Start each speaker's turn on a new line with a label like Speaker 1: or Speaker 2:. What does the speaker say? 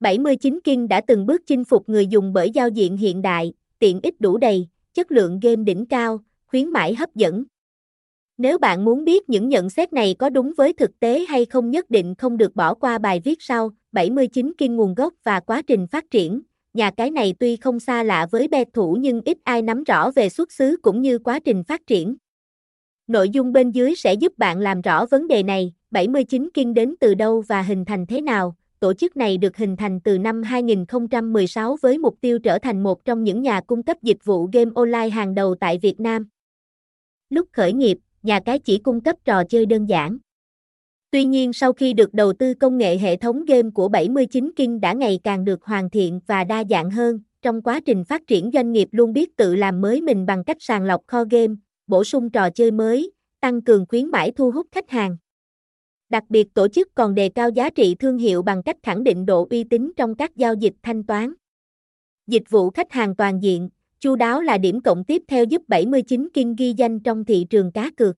Speaker 1: 79 King đã từng bước chinh phục người dùng bởi giao diện hiện đại, tiện ích đủ đầy, chất lượng game đỉnh cao, khuyến mãi hấp dẫn. Nếu bạn muốn biết những nhận xét này có đúng với thực tế hay không nhất định không được bỏ qua bài viết sau, 79 King nguồn gốc và quá trình phát triển. Nhà cái này tuy không xa lạ với bet thủ nhưng ít ai nắm rõ về xuất xứ cũng như quá trình phát triển. Nội dung bên dưới sẽ giúp bạn làm rõ vấn đề này, 79 King đến từ đâu và hình thành thế nào. Tổ chức này được hình thành từ năm 2016 với mục tiêu trở thành một trong những nhà cung cấp dịch vụ game online hàng đầu tại Việt Nam. Lúc khởi nghiệp, nhà cái chỉ cung cấp trò chơi đơn giản. Tuy nhiên sau khi được đầu tư công nghệ hệ thống game của 79 King đã ngày càng được hoàn thiện và đa dạng hơn, trong quá trình phát triển doanh nghiệp luôn biết tự làm mới mình bằng cách sàng lọc kho game, bổ sung trò chơi mới, tăng cường khuyến mãi thu hút khách hàng. Đặc biệt tổ chức còn đề cao giá trị thương hiệu bằng cách khẳng định độ uy tín trong các giao dịch thanh toán. Dịch vụ khách hàng toàn diện, chu đáo là điểm cộng tiếp theo giúp 79 King ghi danh trong thị trường cá cược.